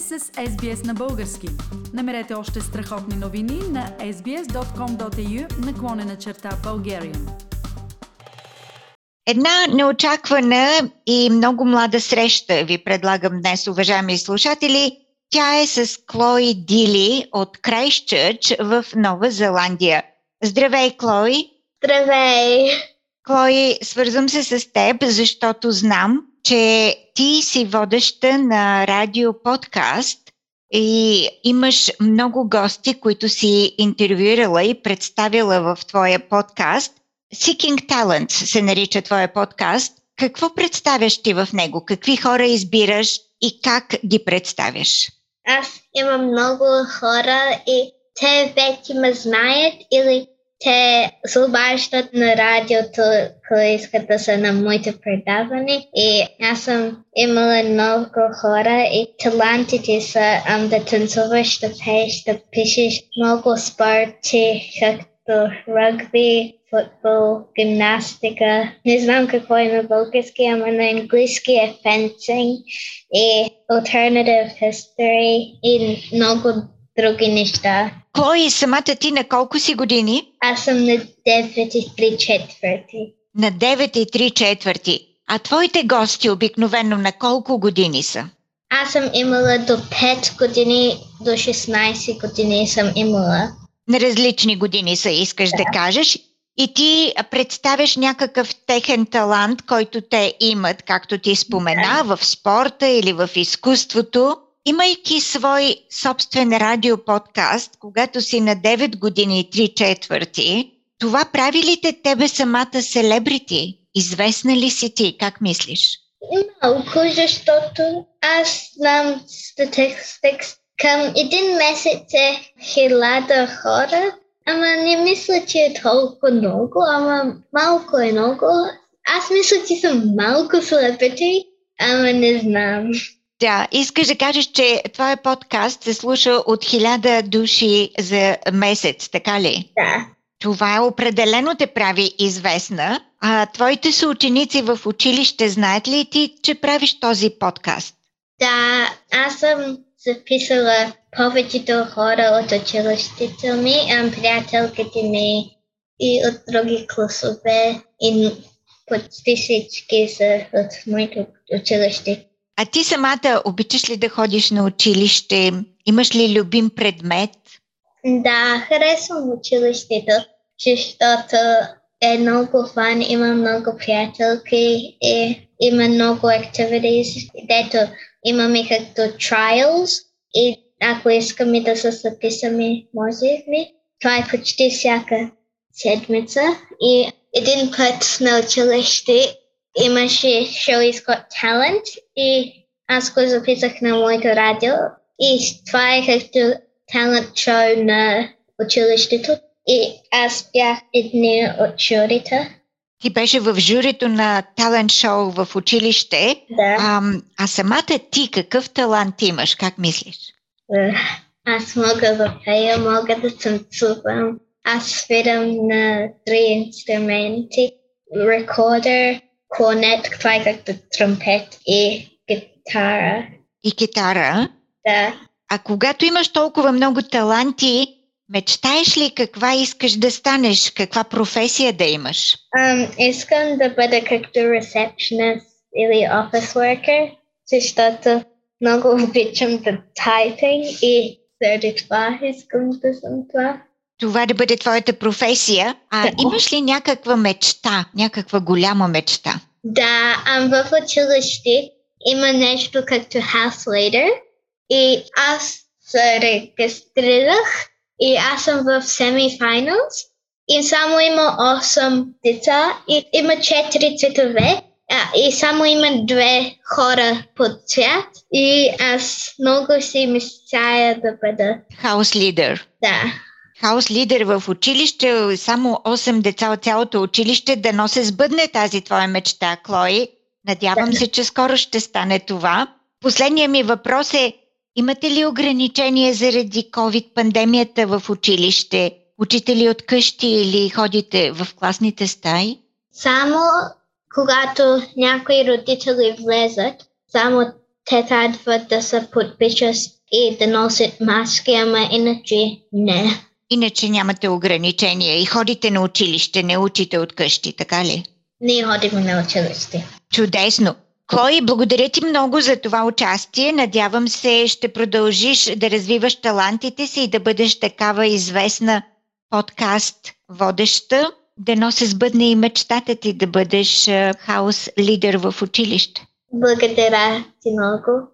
сте с SBS на български. Намерете още страхотни новини на sbs.com.au наклонена черта Bulgarian. Една неочаквана и много млада среща ви предлагам днес, уважаеми слушатели. Тя е с Клои Дили от Крайстчърч в Нова Зеландия. Здравей, Клои! Здравей! Клои, свързвам се с теб, защото знам, че ти си водеща на радио подкаст и имаш много гости, които си интервюирала и представила в твоя подкаст. Seeking Talent се нарича твоя подкаст. Какво представяш ти в него? Какви хора избираш и как ги представяш? Аз имам много хора и те вече ме знаят или те се обаждат на радиото, когато искат да са на моите предаване. И аз съм имала много хора и талантите са ам, да танцуваш, да пееш, да пишеш много спорти, както ръгби, футбол, гимнастика. Не знам какво е на български, ама на английски е fencing и alternative history и много други неща. Клои, самата ти на колко си години? Аз съм на 9 и 3 четвърти. На 9 и 3 четвърти. А твоите гости обикновено на колко години са? Аз съм имала до 5 години, до 16 години съм имала. На различни години са, искаш да, да кажеш. И ти представяш някакъв техен талант, който те имат, както ти спомена, да. в спорта или в изкуството. Имайки свой собствен радиоподкаст, когато си на 9 години и 3 четвърти, това прави ли те тебе самата селебрити? Известна ли си ти? Как мислиш? Малко, защото аз знам статистик към един месец е хиляда хора, ама не мисля, че е толкова много, ама малко е много. Аз мисля, че съм малко селебрити, ама не знам. Да, искаш да кажеш, че твоя подкаст се слуша от хиляда души за месец, така ли? Да. Това определено те прави известна. А твоите съученици в училище знаят ли ти, че правиш този подкаст? Да, аз съм записала повечето хора от училището ми, приятелките ми и от други класове и почти всички са от моето училище. А ти самата обичаш ли да ходиш на училище? Имаш ли любим предмет? Да, харесвам училището, защото е много фан, има много приятелки и има много activities, дето имаме като trials и ако искаме да се записаме, може ли? Това е почти всяка седмица и един път на училище имаше is Got Talent и аз го записах на моето радио и това е като талант шоу на училището и аз бях едни от журите. Ти беше в журито на талант шоу в училище. Да. А, а самата ти какъв талант имаш? Как мислиш? Аз мога да пея, мога да танцувам. Аз свирам на три инструменти. Рекордер, клонет, това е както тромпет и гитара. И китара? Да. А когато имаш толкова много таланти, мечтаеш ли каква искаш да станеш, каква професия да имаш? Um, искам да бъда както receptionist или office worker, защото много обичам да тайпинг и заради това искам да съм това. Това да бъде твоята професия. А да. имаш ли някаква мечта, някаква голяма мечта? Да, ам в училище има нещо като house leader и аз се регистрирах и аз съм в semi-finals и само има 8 деца и има 4 цветове а, и само има две хора под цвят и аз много си мечтая да бъда. House leader. Да. Хаос лидер в училище, само 8 деца от цялото училище, да носи сбъдне тази твоя мечта, Клои. Надявам се, че скоро ще стане това. Последният ми въпрос е, имате ли ограничения заради COVID-пандемията в училище? Учите ли от къщи или ходите в класните стаи? Само когато някои родители влезат, само те трябва да се подпишат и да носят маски, ама иначе не. Иначе нямате ограничения и ходите на училище, не учите от къщи, така ли? Ние ходим на училище. Чудесно! Клой, благодаря ти много за това участие. Надявам се, ще продължиш да развиваш талантите си и да бъдеш такава известна подкаст водеща. Да се сбъдне и мечтата ти да бъдеш хаос лидер в училище. Благодаря ти много.